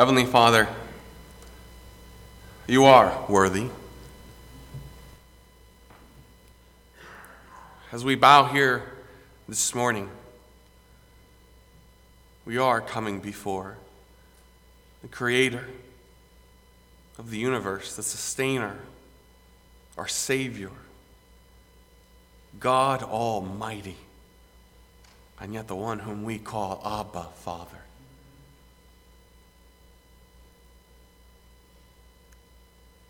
Heavenly Father, you are worthy. As we bow here this morning, we are coming before the Creator of the universe, the Sustainer, our Savior, God Almighty, and yet the one whom we call Abba, Father.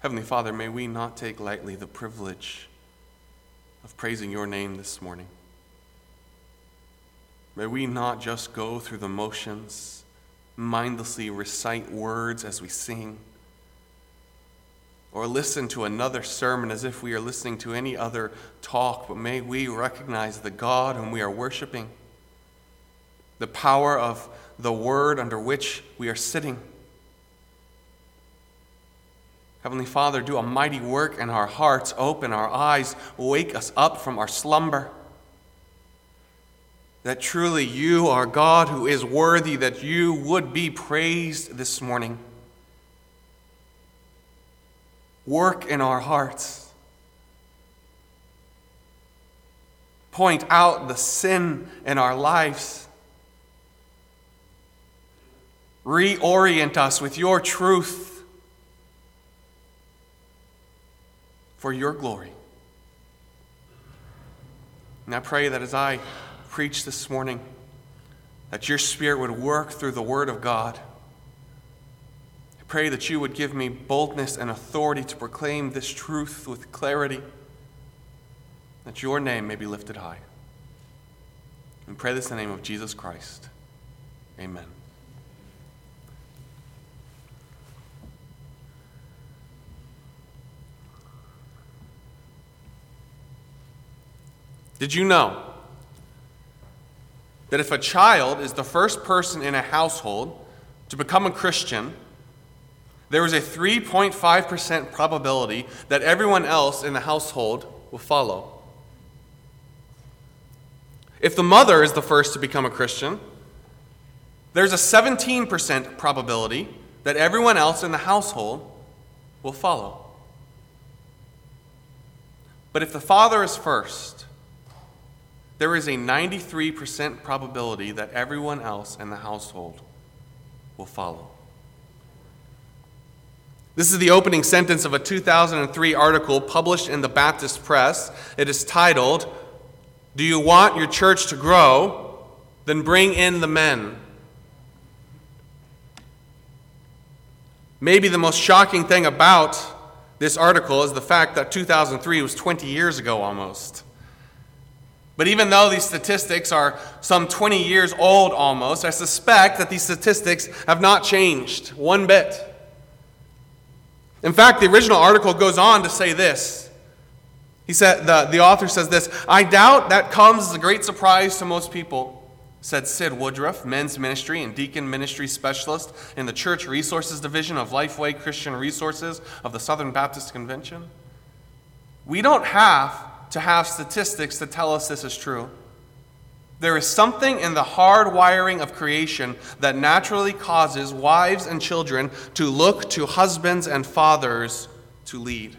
Heavenly Father, may we not take lightly the privilege of praising your name this morning. May we not just go through the motions, mindlessly recite words as we sing, or listen to another sermon as if we are listening to any other talk, but may we recognize the God whom we are worshiping, the power of the word under which we are sitting Heavenly Father, do a mighty work in our hearts, open our eyes, wake us up from our slumber. That truly you are God who is worthy, that you would be praised this morning. Work in our hearts. Point out the sin in our lives. Reorient us with your truth for your glory. And I pray that as I preach this morning, that your Spirit would work through the Word of God. I pray that you would give me boldness and authority to proclaim this truth with clarity, that your name may be lifted high. And pray this in the name of Jesus Christ. Amen. Did you know that if a child is the first person in a household to become a Christian, there is a 3.5% probability that everyone else in the household will follow? If the mother is the first to become a Christian, there's a 17% probability that everyone else in the household will follow. But if the father is first, there is a 93% probability that everyone else in the household will follow. This is the opening sentence of a 2003 article published in the Baptist Press. It is titled, Do You Want Your Church to Grow? Then Bring in the Men. Maybe the most shocking thing about this article is the fact that 2003 was 20 years ago almost. But even though these statistics are some 20 years old almost, I suspect that these statistics have not changed one bit. In fact, the original article goes on to say this. He said, the, the author says this I doubt that comes as a great surprise to most people, said Sid Woodruff, men's ministry and deacon ministry specialist in the Church Resources Division of Lifeway Christian Resources of the Southern Baptist Convention. We don't have to have statistics to tell us this is true. There is something in the hard wiring of creation that naturally causes wives and children to look to husbands and fathers to lead.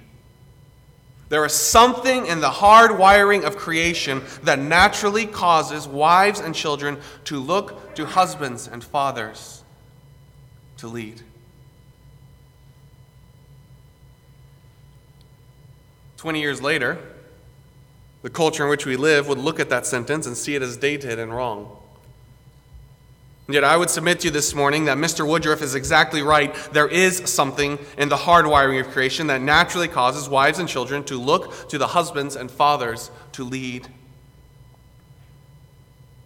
There is something in the hard wiring of creation that naturally causes wives and children to look to husbands and fathers to lead. 20 years later, the culture in which we live would look at that sentence and see it as dated and wrong. And yet, I would submit to you this morning that Mr. Woodruff is exactly right. There is something in the hardwiring of creation that naturally causes wives and children to look to the husbands and fathers to lead.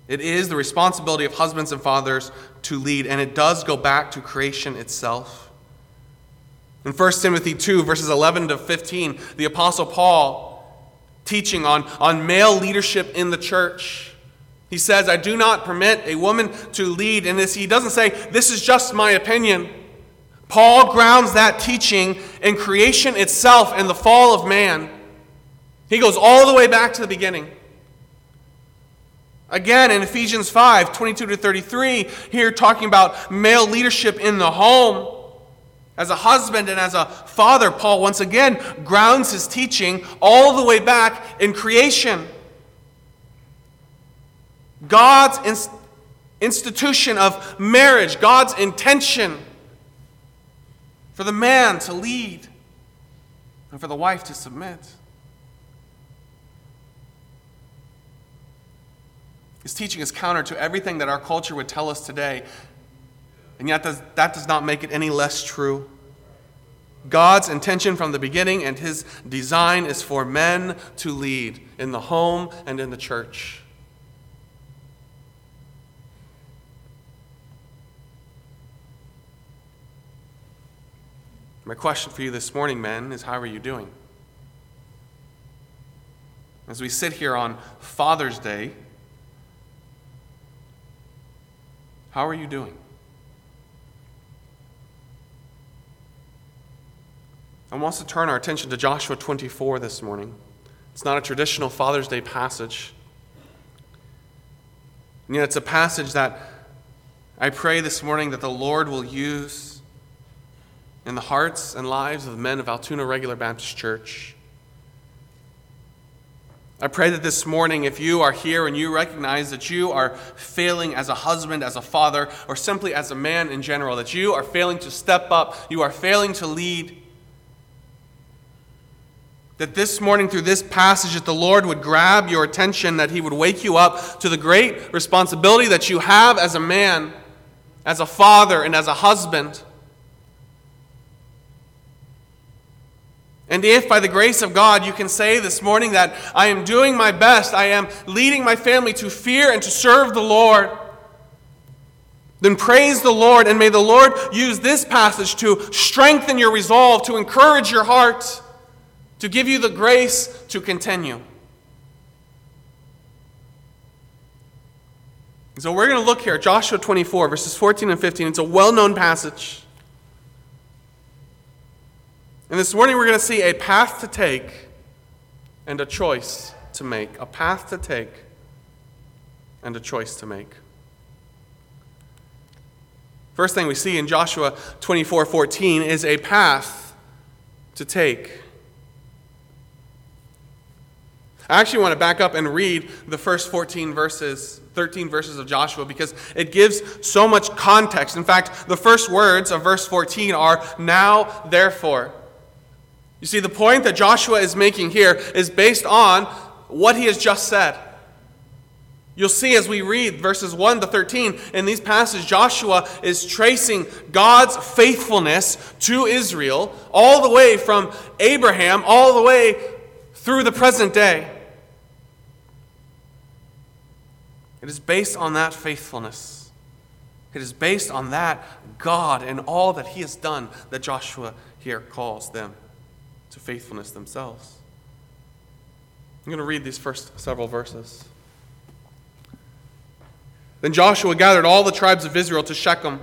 It is the responsibility of husbands and fathers to lead, and it does go back to creation itself. In 1 Timothy 2, verses 11 to 15, the Apostle Paul teaching on, on male leadership in the church. He says, I do not permit a woman to lead in this. He doesn't say, This is just my opinion. Paul grounds that teaching in creation itself and the fall of man. He goes all the way back to the beginning. Again, in Ephesians 5 22 to 33, here talking about male leadership in the home. As a husband and as a father, Paul once again grounds his teaching all the way back in creation. God's institution of marriage, God's intention for the man to lead and for the wife to submit. His teaching is counter to everything that our culture would tell us today, and yet that does not make it any less true. God's intention from the beginning and his design is for men to lead in the home and in the church. My question for you this morning, men, is how are you doing? As we sit here on Father's Day, how are you doing? I want us to turn our attention to Joshua 24 this morning. It's not a traditional Father's Day passage. And yet, it's a passage that I pray this morning that the Lord will use in the hearts and lives of the men of Altoona Regular Baptist Church. I pray that this morning, if you are here and you recognize that you are failing as a husband, as a father, or simply as a man in general, that you are failing to step up, you are failing to lead, that this morning, through this passage, that the Lord would grab your attention, that He would wake you up to the great responsibility that you have as a man, as a father, and as a husband. And if by the grace of God you can say this morning that I am doing my best, I am leading my family to fear and to serve the Lord, then praise the Lord and may the Lord use this passage to strengthen your resolve, to encourage your heart, to give you the grace to continue. So we're going to look here Joshua 24, verses 14 and 15. It's a well known passage. And this morning we're going to see a path to take and a choice to make. A path to take and a choice to make. First thing we see in Joshua 24 14 is a path to take. I actually want to back up and read the first 14 verses, 13 verses of Joshua because it gives so much context. In fact, the first words of verse 14 are now, therefore. You see, the point that Joshua is making here is based on what he has just said. You'll see as we read verses 1 to 13 in these passages, Joshua is tracing God's faithfulness to Israel all the way from Abraham, all the way through the present day. It is based on that faithfulness. It is based on that God and all that He has done that Joshua here calls them to faithfulness themselves. I'm going to read these first several verses. Then Joshua gathered all the tribes of Israel to Shechem.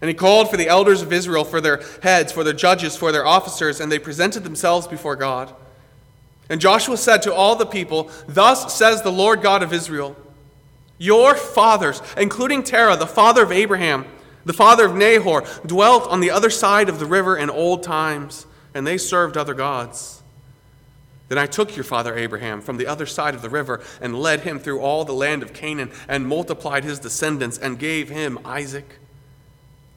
And he called for the elders of Israel, for their heads, for their judges, for their officers, and they presented themselves before God. And Joshua said to all the people, Thus says the Lord God of Israel Your fathers, including Terah, the father of Abraham, the father of Nahor, dwelt on the other side of the river in old times and they served other gods. Then I took your father Abraham from the other side of the river and led him through all the land of Canaan and multiplied his descendants and gave him Isaac.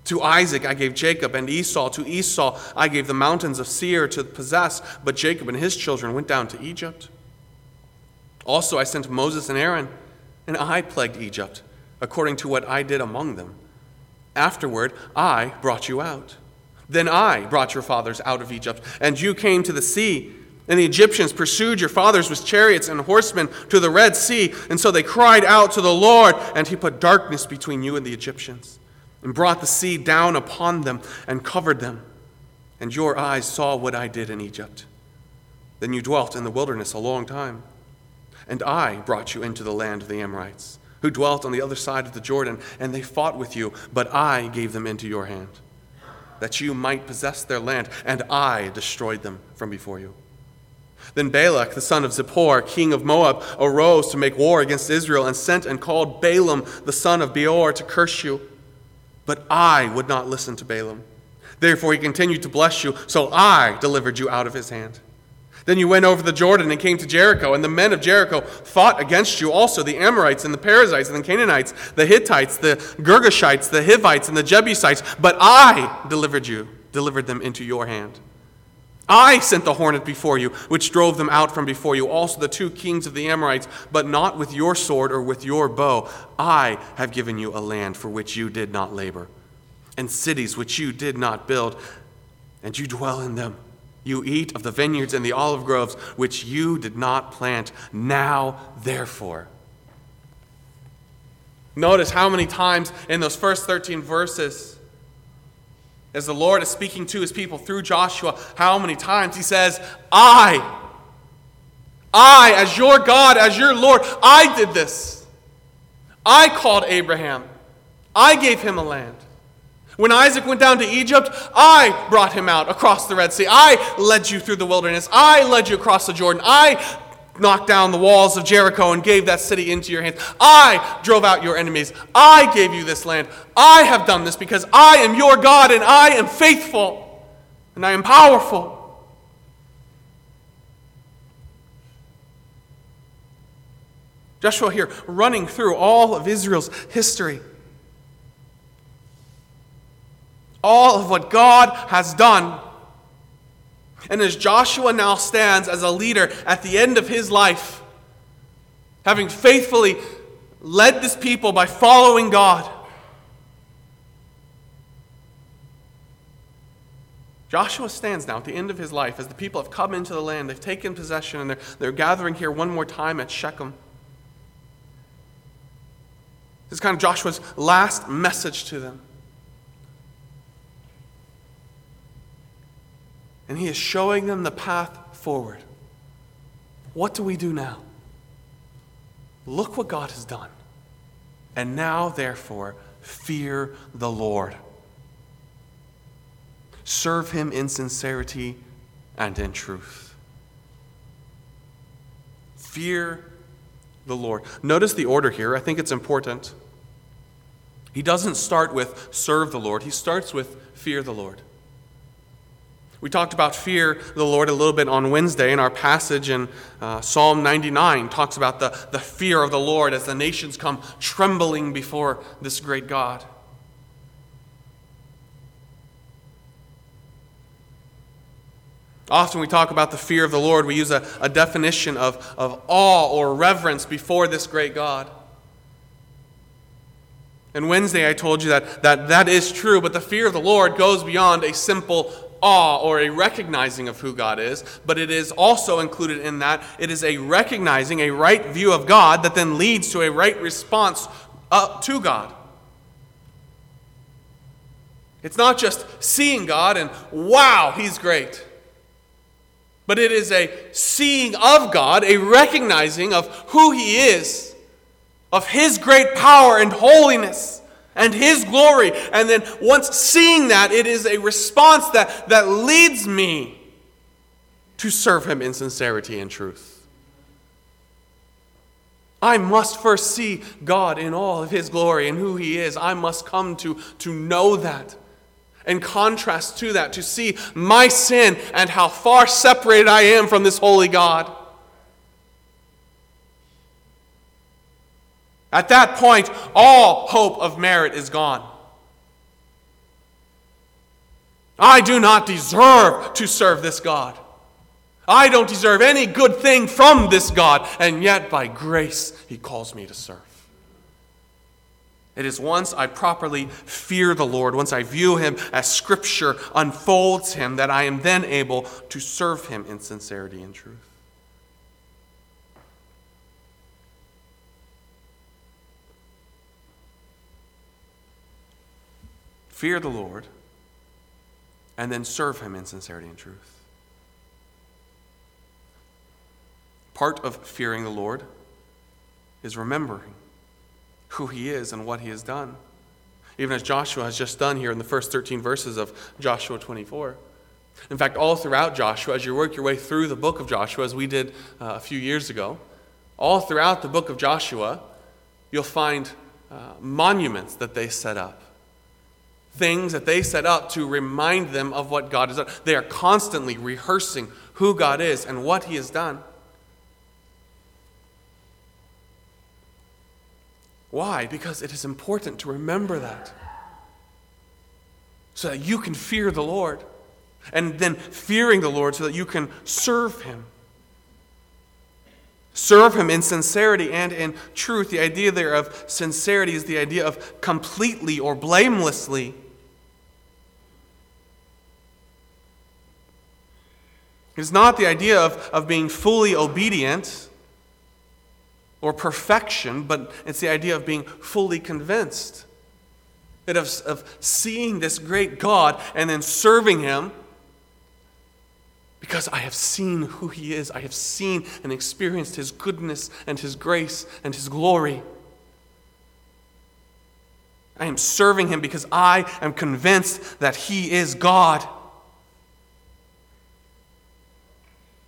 To Isaac I gave Jacob and Esau. To Esau I gave the mountains of Seir to possess, but Jacob and his children went down to Egypt. Also I sent Moses and Aaron, and I plagued Egypt, according to what I did among them. Afterward I brought you out. Then I brought your fathers out of Egypt, and you came to the sea. And the Egyptians pursued your fathers with chariots and horsemen to the Red Sea. And so they cried out to the Lord, and he put darkness between you and the Egyptians, and brought the sea down upon them and covered them. And your eyes saw what I did in Egypt. Then you dwelt in the wilderness a long time. And I brought you into the land of the Amorites, who dwelt on the other side of the Jordan, and they fought with you, but I gave them into your hand that you might possess their land, and I destroyed them from before you. Then Balak, the son of Zippor, king of Moab, arose to make war against Israel and sent and called Balaam, the son of Beor, to curse you. But I would not listen to Balaam. Therefore he continued to bless you, so I delivered you out of his hand. Then you went over the Jordan and came to Jericho, and the men of Jericho fought against you also the Amorites and the Perizzites and the Canaanites, the Hittites, the Girgashites, the Hivites, and the Jebusites. But I delivered you, delivered them into your hand. I sent the hornet before you, which drove them out from before you, also the two kings of the Amorites, but not with your sword or with your bow. I have given you a land for which you did not labor, and cities which you did not build, and you dwell in them. You eat of the vineyards and the olive groves which you did not plant. Now, therefore. Notice how many times in those first 13 verses, as the Lord is speaking to his people through Joshua, how many times he says, I, I, as your God, as your Lord, I did this. I called Abraham. I gave him a land. When Isaac went down to Egypt, I brought him out across the Red Sea. I led you through the wilderness. I led you across the Jordan. I knocked down the walls of Jericho and gave that city into your hands. I drove out your enemies. I gave you this land. I have done this because I am your God and I am faithful and I am powerful. Joshua here running through all of Israel's history. All of what God has done and as Joshua now stands as a leader at the end of his life, having faithfully led this people by following God, Joshua stands now at the end of his life as the people have come into the land, they've taken possession, and they're, they're gathering here one more time at Shechem. This is kind of Joshua's last message to them. And he is showing them the path forward. What do we do now? Look what God has done. And now, therefore, fear the Lord. Serve him in sincerity and in truth. Fear the Lord. Notice the order here. I think it's important. He doesn't start with serve the Lord, he starts with fear the Lord. We talked about fear the Lord a little bit on Wednesday, and our passage in uh, Psalm 99 talks about the, the fear of the Lord as the nations come trembling before this great God. Often we talk about the fear of the Lord, we use a, a definition of, of awe or reverence before this great God. And Wednesday I told you that, that that is true, but the fear of the Lord goes beyond a simple awe or a recognizing of who God is, but it is also included in that it is a recognizing, a right view of God that then leads to a right response uh, to God. It's not just seeing God and wow, he's great. But it is a seeing of God, a recognizing of who he is, of his great power and holiness and His glory. And then once seeing that, it is a response that, that leads me to serve Him in sincerity and truth. I must first see God in all of His glory and who He is. I must come to, to know that. In contrast to that, to see my sin and how far separated I am from this holy God. At that point, all hope of merit is gone. I do not deserve to serve this God. I don't deserve any good thing from this God, and yet by grace he calls me to serve. It is once I properly fear the Lord, once I view him as Scripture unfolds him, that I am then able to serve him in sincerity and truth. Fear the Lord, and then serve Him in sincerity and truth. Part of fearing the Lord is remembering who He is and what He has done. Even as Joshua has just done here in the first 13 verses of Joshua 24. In fact, all throughout Joshua, as you work your way through the book of Joshua, as we did uh, a few years ago, all throughout the book of Joshua, you'll find uh, monuments that they set up. Things that they set up to remind them of what God has done. They are constantly rehearsing who God is and what He has done. Why? Because it is important to remember that. So that you can fear the Lord. And then fearing the Lord so that you can serve Him. Serve Him in sincerity and in truth. The idea there of sincerity is the idea of completely or blamelessly. It's not the idea of, of being fully obedient or perfection, but it's the idea of being fully convinced. That of, of seeing this great God and then serving Him because I have seen who He is. I have seen and experienced His goodness and His grace and His glory. I am serving Him because I am convinced that He is God.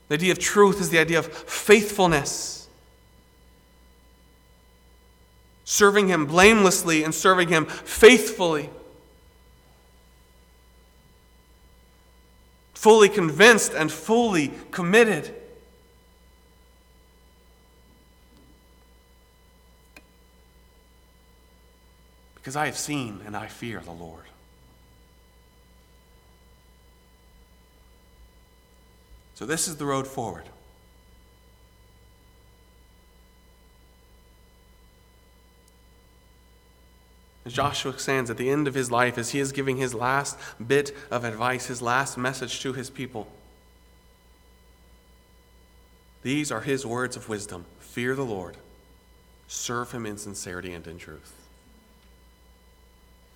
The idea of truth is the idea of faithfulness. Serving Him blamelessly and serving Him faithfully. Fully convinced and fully committed. Because I have seen and I fear the Lord. So, this is the road forward. Joshua stands at the end of his life, as he is giving his last bit of advice, his last message to his people, these are his words of wisdom Fear the Lord, serve him in sincerity and in truth.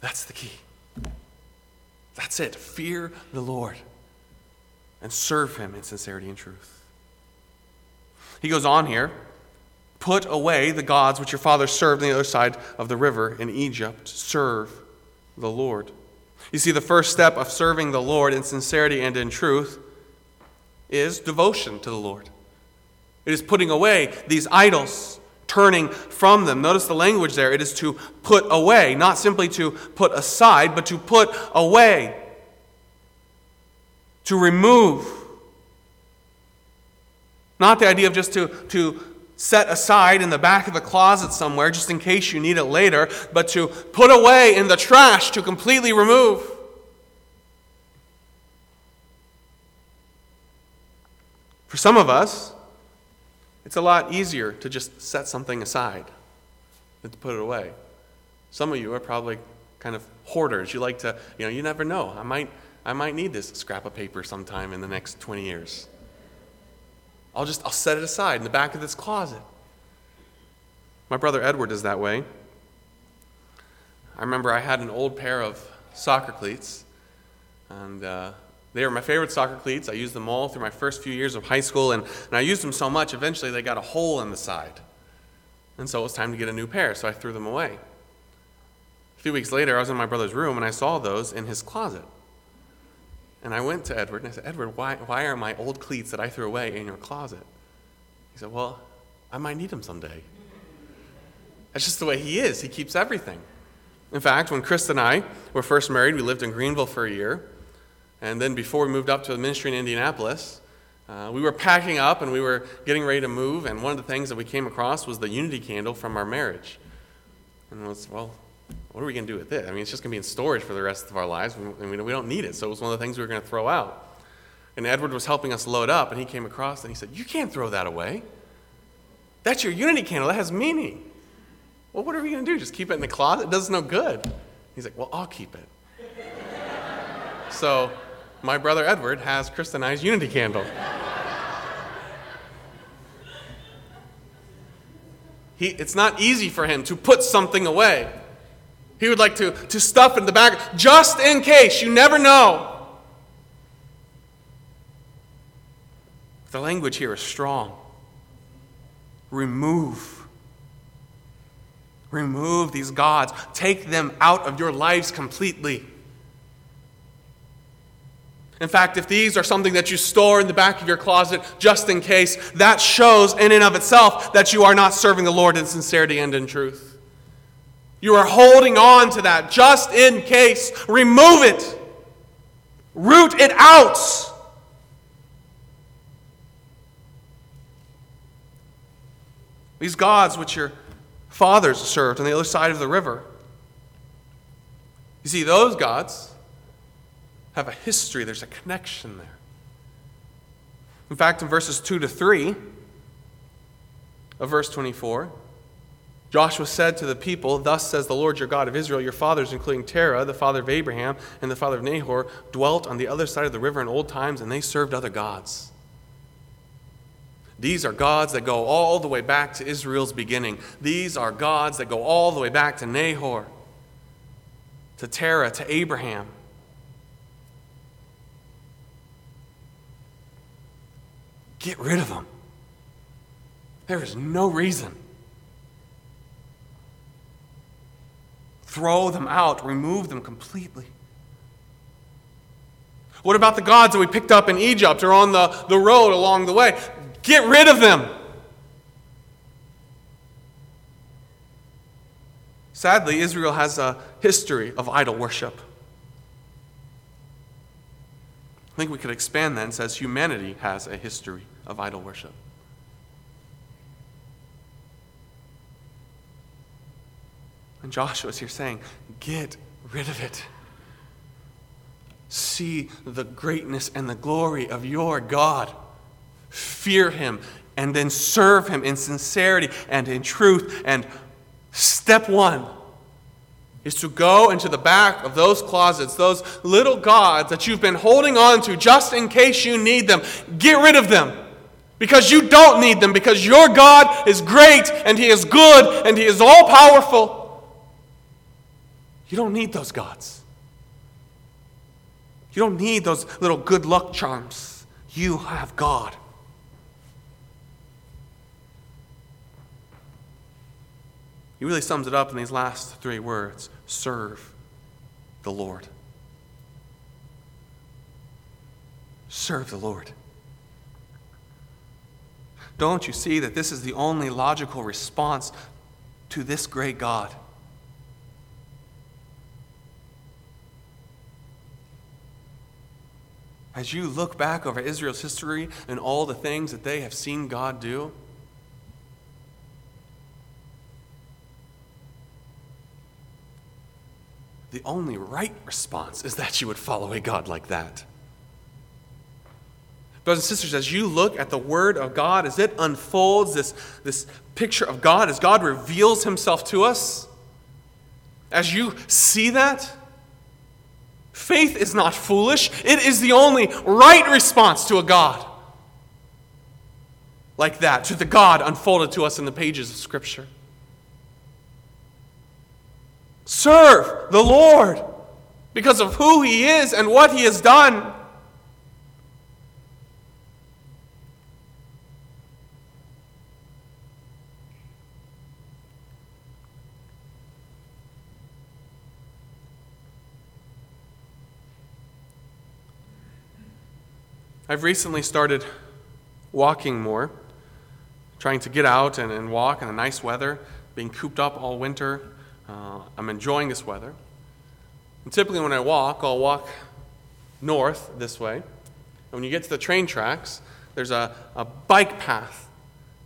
That's the key. That's it. Fear the Lord and serve him in sincerity and truth. He goes on here Put away the gods which your fathers served on the other side of the river in Egypt. Serve the Lord. You see, the first step of serving the Lord in sincerity and in truth is devotion to the Lord. It is putting away these idols, turning from them. Notice the language there. It is to put away, not simply to put aside, but to put away, to remove. Not the idea of just to, to set aside in the back of the closet somewhere just in case you need it later, but to put away in the trash to completely remove. For some of us, it's a lot easier to just set something aside than to put it away. Some of you are probably kind of hoarders. You like to, you know, you never know. I might, I might need this scrap of paper sometime in the next 20 years. I'll just I'll set it aside in the back of this closet. My brother Edward is that way. I remember I had an old pair of soccer cleats, and uh, they were my favorite soccer cleats. I used them all through my first few years of high school, and, and I used them so much, eventually they got a hole in the side. And so it was time to get a new pair, so I threw them away. A few weeks later, I was in my brother's room, and I saw those in his closet. And I went to Edward and I said, Edward, why, why are my old cleats that I threw away in your closet? He said, Well, I might need them someday. That's just the way he is. He keeps everything. In fact, when Chris and I were first married, we lived in Greenville for a year. And then before we moved up to the ministry in Indianapolis, uh, we were packing up and we were getting ready to move. And one of the things that we came across was the unity candle from our marriage. And it was, well, what are we going to do with it? I mean, it's just going to be in storage for the rest of our lives, and we don't need it. So it was one of the things we were going to throw out. And Edward was helping us load up, and he came across and he said, You can't throw that away. That's your unity candle. That has meaning. Well, what are we going to do? Just keep it in the closet? It does no good. He's like, Well, I'll keep it. so my brother Edward has Krista and I's unity candle. He, it's not easy for him to put something away. He would like to, to stuff in the back just in case. You never know. The language here is strong. Remove. Remove these gods. Take them out of your lives completely. In fact, if these are something that you store in the back of your closet just in case, that shows in and of itself that you are not serving the Lord in sincerity and in truth. You are holding on to that just in case. Remove it, root it out. These gods which your fathers served on the other side of the river. You see, those gods have a history, there's a connection there. In fact, in verses 2 to 3 of verse 24, Joshua said to the people, Thus says the Lord your God of Israel, your fathers, including Terah, the father of Abraham, and the father of Nahor, dwelt on the other side of the river in old times, and they served other gods. These are gods that go all the way back to Israel's beginning. These are gods that go all the way back to Nahor, to Terah, to Abraham. Get rid of them. There is no reason. Throw them out, remove them completely. What about the gods that we picked up in Egypt or on the, the road along the way? Get rid of them. Sadly, Israel has a history of idol worship. I think we could expand that and says humanity has a history of idol worship. And Joshua is here saying, get rid of it. See the greatness and the glory of your God. Fear him and then serve him in sincerity and in truth. And step one is to go into the back of those closets, those little gods that you've been holding on to just in case you need them. Get rid of them because you don't need them, because your God is great and He is good and He is all powerful. You don't need those gods. You don't need those little good luck charms. You have God. He really sums it up in these last three words serve the Lord. Serve the Lord. Don't you see that this is the only logical response to this great God? As you look back over Israel's history and all the things that they have seen God do, the only right response is that you would follow a God like that. Brothers and sisters, as you look at the Word of God, as it unfolds this, this picture of God, as God reveals Himself to us, as you see that, faith is not foolish. It is the only right response to a God like that, to the God unfolded to us in the pages of Scripture. Serve the Lord because of who He is and what He has done. I've recently started walking more, trying to get out and, and walk in the nice weather, being cooped up all winter. Uh, I'm enjoying this weather. And typically, when I walk, I'll walk north this way. And when you get to the train tracks, there's a, a bike path.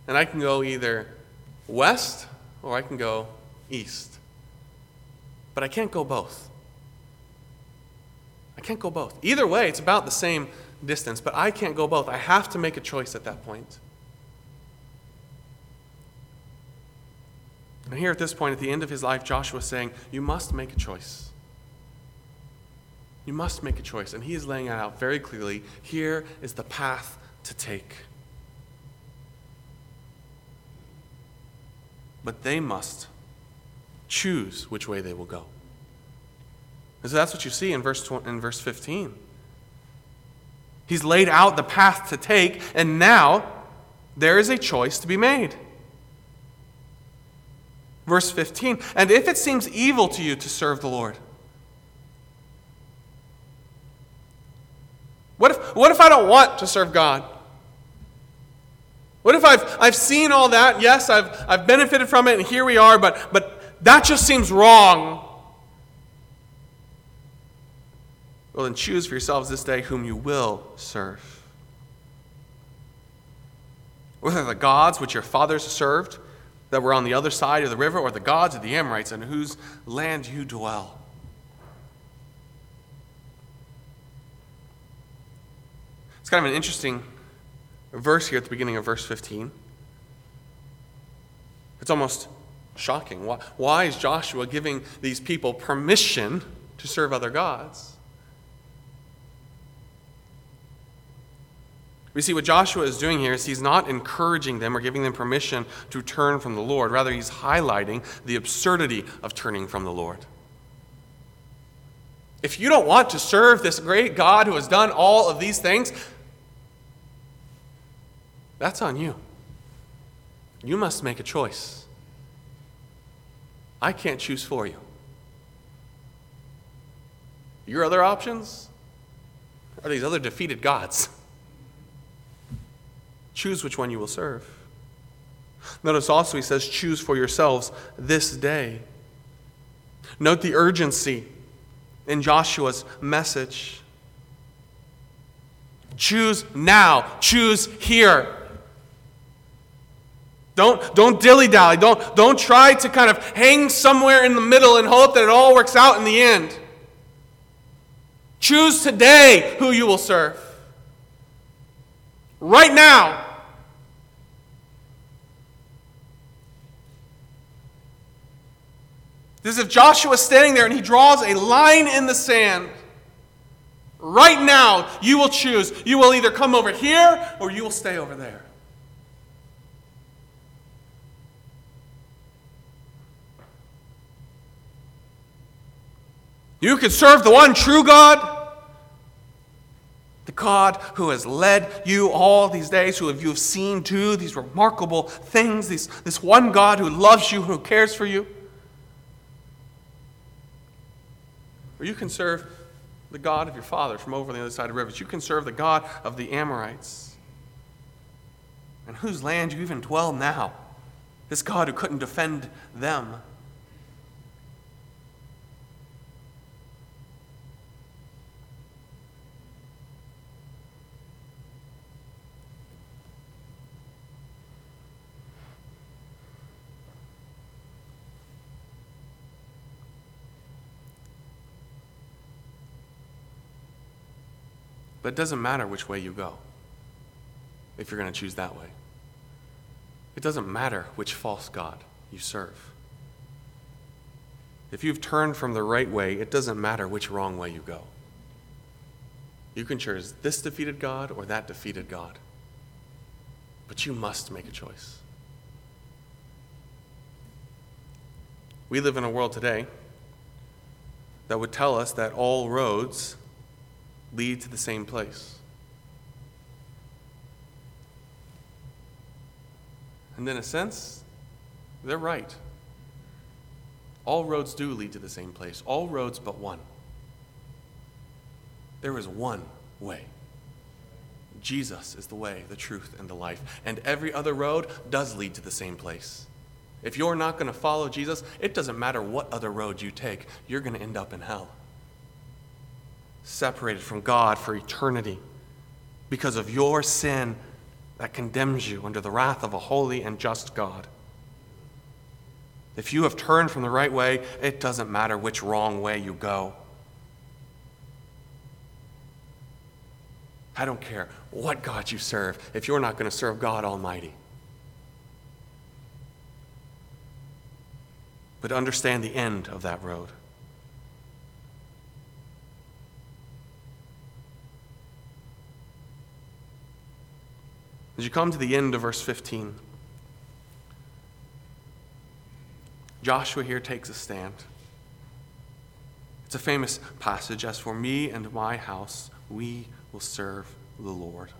And I can go either west or I can go east. But I can't go both. I can't go both. Either way, it's about the same distance, but I can't go both. I have to make a choice at that point. And here at this point, at the end of his life, Joshua is saying, You must make a choice. You must make a choice. And he is laying it out very clearly. Here is the path to take. But they must choose which way they will go. And so that's what you see in verse, in verse 15. He's laid out the path to take, and now there is a choice to be made. Verse 15, and if it seems evil to you to serve the Lord, What if, what if I don't want to serve God? What if I've, I've seen all that? Yes, I've, I've benefited from it, and here we are, but, but that just seems wrong. Well, then choose for yourselves this day whom you will serve. Whether the gods which your fathers served that were on the other side of the river, or the gods of the Amorites in whose land you dwell. It's kind of an interesting verse here at the beginning of verse 15. It's almost shocking. Why, why is Joshua giving these people permission to serve other gods? We see what Joshua is doing here is he's not encouraging them or giving them permission to turn from the Lord. Rather, he's highlighting the absurdity of turning from the Lord. If you don't want to serve this great God who has done all of these things, that's on you. You must make a choice. I can't choose for you. Your other options are these other defeated gods. Choose which one you will serve. Notice also he says, choose for yourselves this day. Note the urgency in Joshua's message. Choose now, choose here. Don't, don't dilly dally. Don't, don't try to kind of hang somewhere in the middle and hope that it all works out in the end. Choose today who you will serve. Right now. This is if Joshua is standing there and he draws a line in the sand. Right now, you will choose. You will either come over here or you will stay over there. You can serve the one true God, the God who has led you all these days, who you have seen do these remarkable things, these, this one God who loves you, who cares for you. Or you can serve the God of your fathers from over on the other side of rivers. You can serve the God of the Amorites. And whose land you even dwell now. This God who couldn't defend them. But it doesn't matter which way you go if you're going to choose that way. It doesn't matter which false God you serve. If you've turned from the right way, it doesn't matter which wrong way you go. You can choose this defeated God or that defeated God. But you must make a choice. We live in a world today that would tell us that all roads lead to the same place. And in a sense, they're right. All roads do lead to the same place, all roads but one. There is one way. Jesus is the way, the truth, and the life. And every other road does lead to the same place. If you're not going to follow Jesus, it doesn't matter what other road you take, you're going to end up in hell separated from God for eternity because of your sin that condemns you under the wrath of a holy and just God. If you have turned from the right way, it doesn't matter which wrong way you go. I don't care what God you serve if you're not going to serve God Almighty. But understand the end of that road. As you come to the end of verse 15, Joshua here takes a stand. It's a famous passage as for me and my house, we will serve the Lord.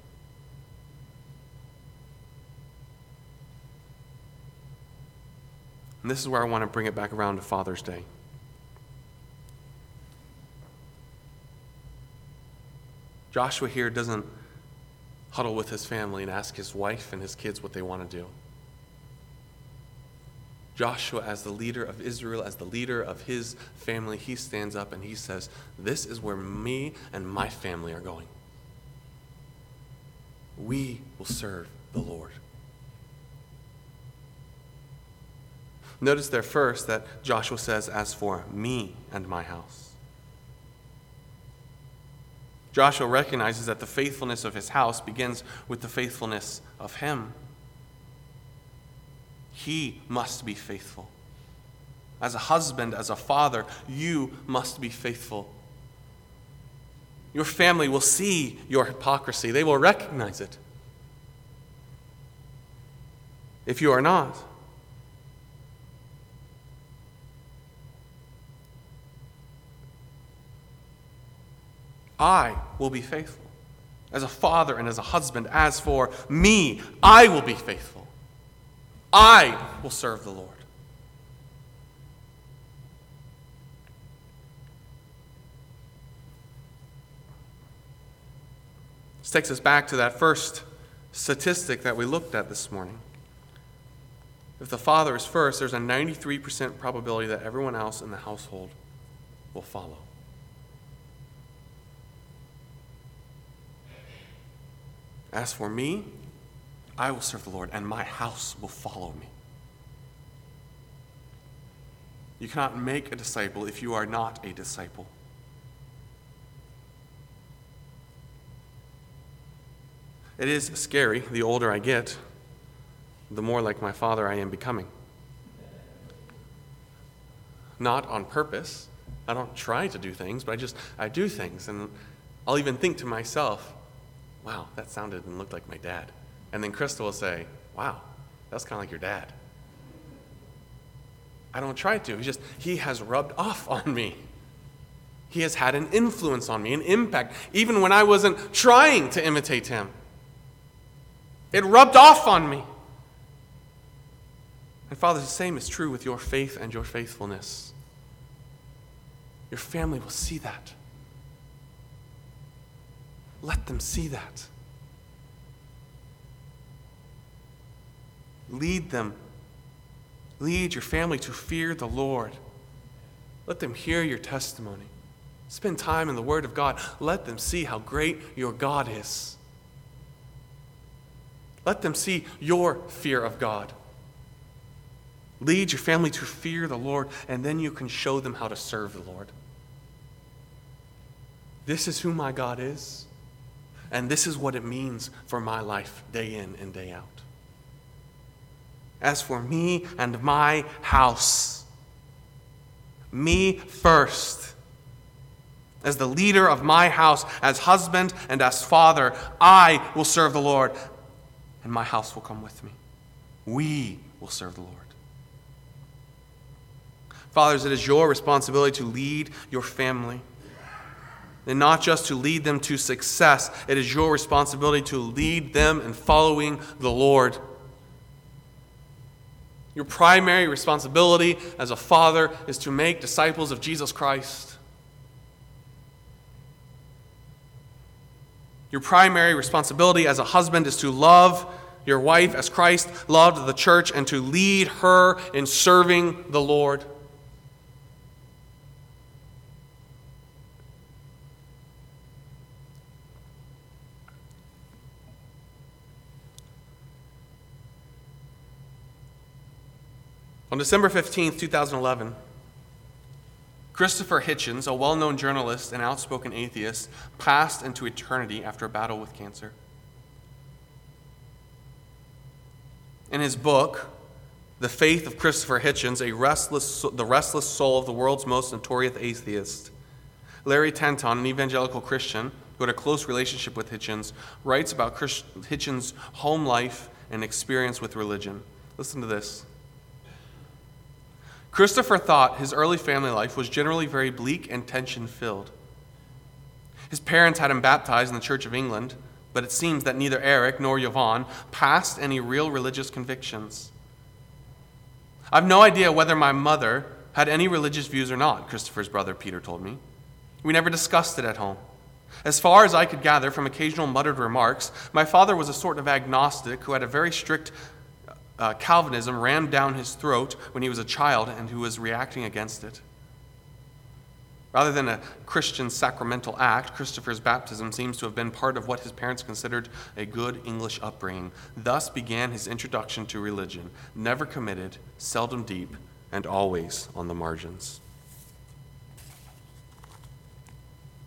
And this is where I want to bring it back around to Father's Day. Joshua here doesn't huddle with his family and ask his wife and his kids what they want to do. Joshua, as the leader of Israel, as the leader of his family, he stands up and he says, This is where me and my family are going. We will serve the Lord. Notice there first that Joshua says, As for me and my house. Joshua recognizes that the faithfulness of his house begins with the faithfulness of him. He must be faithful. As a husband, as a father, you must be faithful. Your family will see your hypocrisy, they will recognize it. If you are not, I will be faithful. As a father and as a husband, as for me, I will be faithful. I will serve the Lord. This takes us back to that first statistic that we looked at this morning. If the father is first, there's a 93% probability that everyone else in the household will follow. As for me, I will serve the Lord, and my house will follow me. You cannot make a disciple if you are not a disciple. It is scary the older I get, the more like my father I am becoming. Not on purpose. I don't try to do things, but I just I do things and I'll even think to myself, wow, that sounded and looked like my dad. And then Crystal will say, wow, that's kind of like your dad. I don't try to. He just, he has rubbed off on me. He has had an influence on me, an impact, even when I wasn't trying to imitate him. It rubbed off on me. And Father, the same is true with your faith and your faithfulness. Your family will see that. Let them see that. Lead them. Lead your family to fear the Lord. Let them hear your testimony. Spend time in the Word of God. Let them see how great your God is. Let them see your fear of God. Lead your family to fear the Lord, and then you can show them how to serve the Lord. This is who my God is. And this is what it means for my life day in and day out. As for me and my house, me first. As the leader of my house, as husband and as father, I will serve the Lord, and my house will come with me. We will serve the Lord. Fathers, it is your responsibility to lead your family and not just to lead them to success. It is your responsibility to lead them in following the Lord. Your primary responsibility as a father is to make disciples of Jesus Christ. Your primary responsibility as a husband is to love your wife as Christ loved the church and to lead her in serving the Lord. On December 15, 2011, Christopher Hitchens, a well known journalist and outspoken atheist, passed into eternity after a battle with cancer. In his book, The Faith of Christopher Hitchens, a restless, The Restless Soul of the World's Most Notorious Atheist, Larry Taunton, an evangelical Christian who had a close relationship with Hitchens, writes about Hitchens' home life and experience with religion. Listen to this. Christopher thought his early family life was generally very bleak and tension filled. His parents had him baptized in the Church of England, but it seems that neither Eric nor Yvonne passed any real religious convictions. I've no idea whether my mother had any religious views or not, Christopher's brother Peter told me. We never discussed it at home. As far as I could gather from occasional muttered remarks, my father was a sort of agnostic who had a very strict uh, Calvinism rammed down his throat when he was a child and who was reacting against it. Rather than a Christian sacramental act, Christopher's baptism seems to have been part of what his parents considered a good English upbringing. Thus began his introduction to religion, never committed, seldom deep, and always on the margins.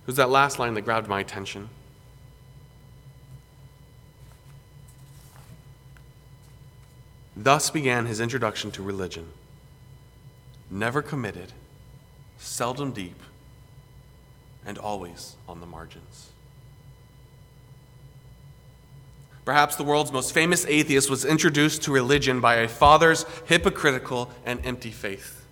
It was that last line that grabbed my attention. Thus began his introduction to religion. Never committed, seldom deep, and always on the margins. Perhaps the world's most famous atheist was introduced to religion by a father's hypocritical and empty faith.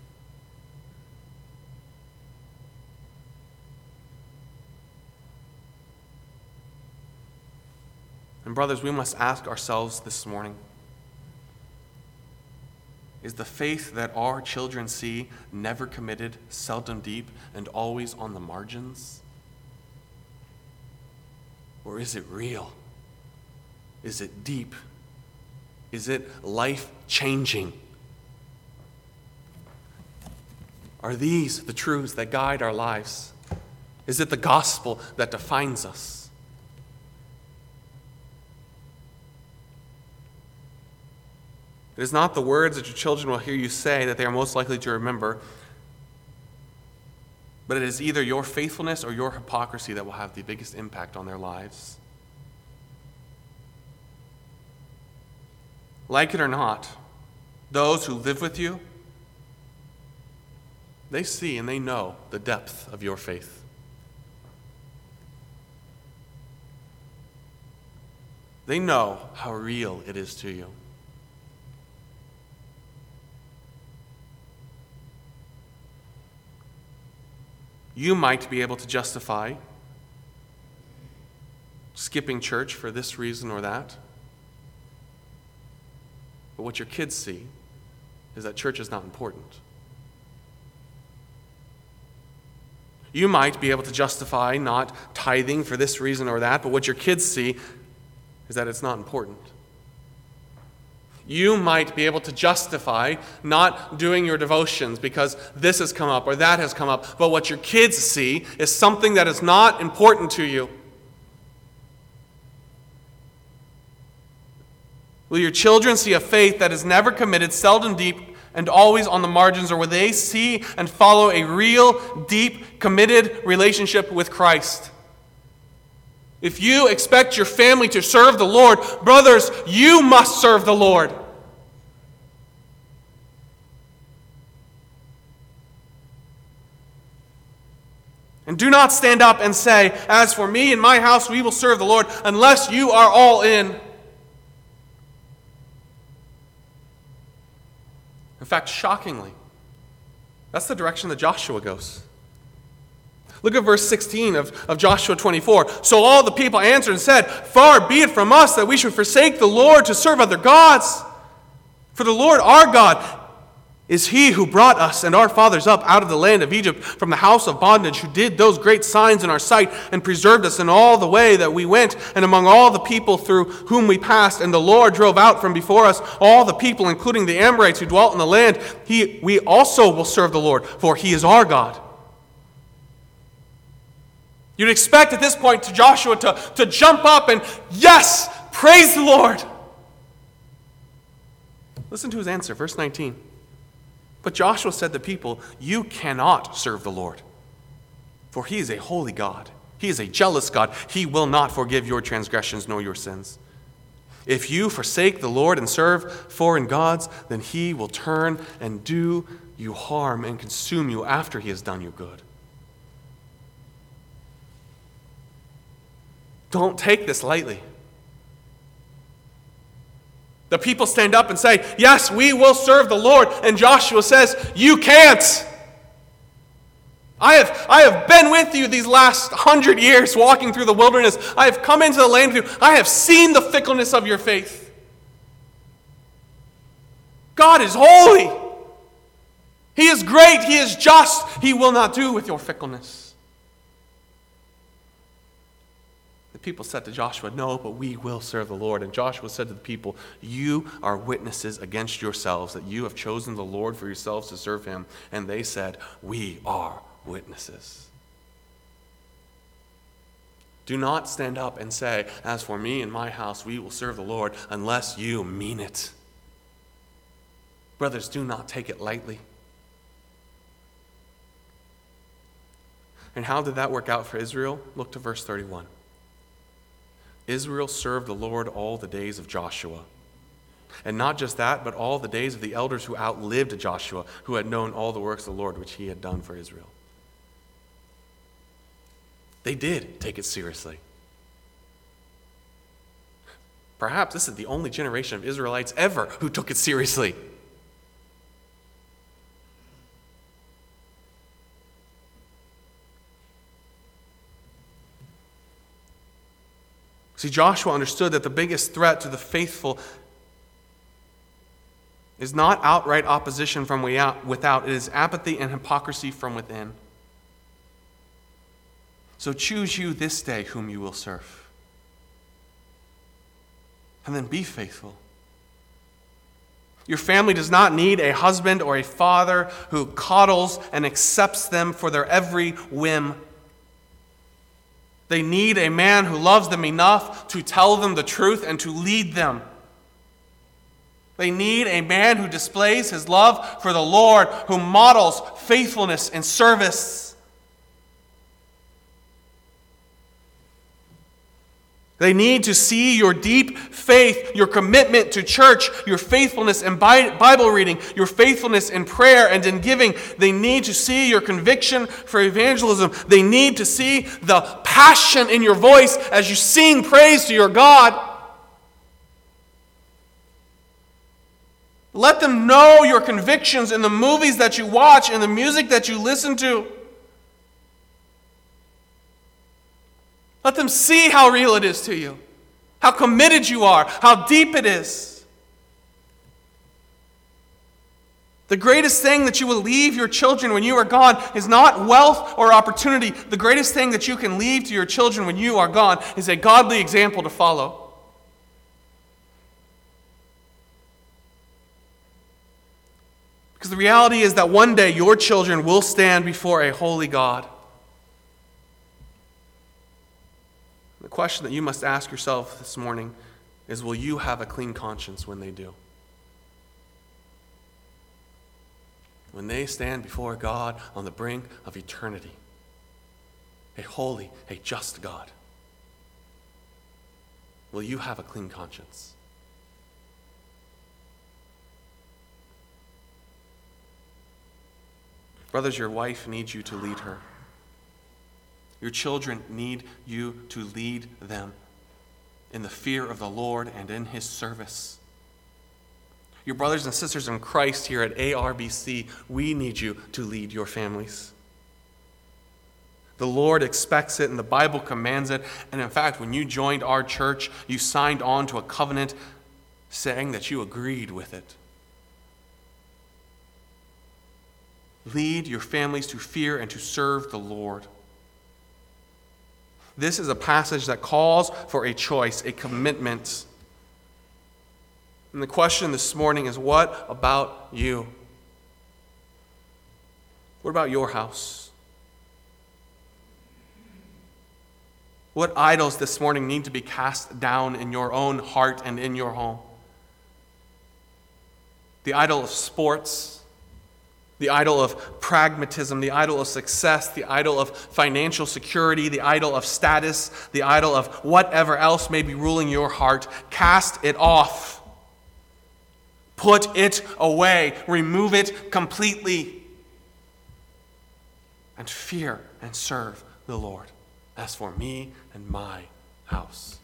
And, brothers, we must ask ourselves this morning is the faith that our children see never committed, seldom deep, and always on the margins? Or is it real? Is it deep? Is it life changing? Are these the truths that guide our lives? Is it the gospel that defines us? It is not the words that your children will hear you say that they are most likely to remember, but it is either your faithfulness or your hypocrisy that will have the biggest impact on their lives. Like it or not, those who live with you, they see and they know the depth of your faith. They know how real it is to you. You might be able to justify skipping church for this reason or that. But what your kids see is that church is not important. You might be able to justify not tithing for this reason or that, but what your kids see is that it's not important. You might be able to justify not doing your devotions because this has come up or that has come up, but what your kids see is something that is not important to you. Will your children see a faith that is never committed, seldom deep, and always on the margins, or will they see and follow a real, deep, committed relationship with Christ? If you expect your family to serve the Lord, brothers, you must serve the Lord. And do not stand up and say, As for me and my house, we will serve the Lord, unless you are all in. In fact, shockingly, that's the direction that Joshua goes. Look at verse 16 of, of Joshua 24. So all the people answered and said, Far be it from us that we should forsake the Lord to serve other gods. For the Lord our God is he who brought us and our fathers up out of the land of Egypt from the house of bondage, who did those great signs in our sight and preserved us in all the way that we went and among all the people through whom we passed. And the Lord drove out from before us all the people, including the Amorites who dwelt in the land. He, we also will serve the Lord, for he is our God. You'd expect at this point to Joshua to, to jump up and, yes, praise the Lord. Listen to his answer, verse 19. But Joshua said to the people, You cannot serve the Lord, for he is a holy God. He is a jealous God. He will not forgive your transgressions nor your sins. If you forsake the Lord and serve foreign gods, then he will turn and do you harm and consume you after he has done you good. Don't take this lightly. The people stand up and say, Yes, we will serve the Lord. And Joshua says, You can't. I have, I have been with you these last hundred years walking through the wilderness. I have come into the land with you. I have seen the fickleness of your faith. God is holy. He is great. He is just. He will not do with your fickleness. The people said to Joshua, No, but we will serve the Lord. And Joshua said to the people, You are witnesses against yourselves that you have chosen the Lord for yourselves to serve him. And they said, We are witnesses. Do not stand up and say, As for me and my house, we will serve the Lord, unless you mean it. Brothers, do not take it lightly. And how did that work out for Israel? Look to verse 31. Israel served the Lord all the days of Joshua. And not just that, but all the days of the elders who outlived Joshua, who had known all the works of the Lord which he had done for Israel. They did take it seriously. Perhaps this is the only generation of Israelites ever who took it seriously. See, Joshua understood that the biggest threat to the faithful is not outright opposition from without, it is apathy and hypocrisy from within. So choose you this day whom you will serve. And then be faithful. Your family does not need a husband or a father who coddles and accepts them for their every whim. They need a man who loves them enough to tell them the truth and to lead them. They need a man who displays his love for the Lord, who models faithfulness and service. They need to see your deep faith, your commitment to church, your faithfulness in Bible reading, your faithfulness in prayer and in giving. They need to see your conviction for evangelism. They need to see the passion in your voice as you sing praise to your God. Let them know your convictions in the movies that you watch and the music that you listen to. Let them see how real it is to you, how committed you are, how deep it is. The greatest thing that you will leave your children when you are gone is not wealth or opportunity. The greatest thing that you can leave to your children when you are gone is a godly example to follow. Because the reality is that one day your children will stand before a holy God. Question that you must ask yourself this morning is Will you have a clean conscience when they do? When they stand before God on the brink of eternity, a holy, a just God, will you have a clean conscience? Brothers, your wife needs you to lead her. Your children need you to lead them in the fear of the Lord and in his service. Your brothers and sisters in Christ here at ARBC, we need you to lead your families. The Lord expects it and the Bible commands it. And in fact, when you joined our church, you signed on to a covenant saying that you agreed with it. Lead your families to fear and to serve the Lord. This is a passage that calls for a choice, a commitment. And the question this morning is what about you? What about your house? What idols this morning need to be cast down in your own heart and in your home? The idol of sports the idol of pragmatism, the idol of success, the idol of financial security, the idol of status, the idol of whatever else may be ruling your heart. Cast it off. Put it away. Remove it completely. And fear and serve the Lord. As for me and my house.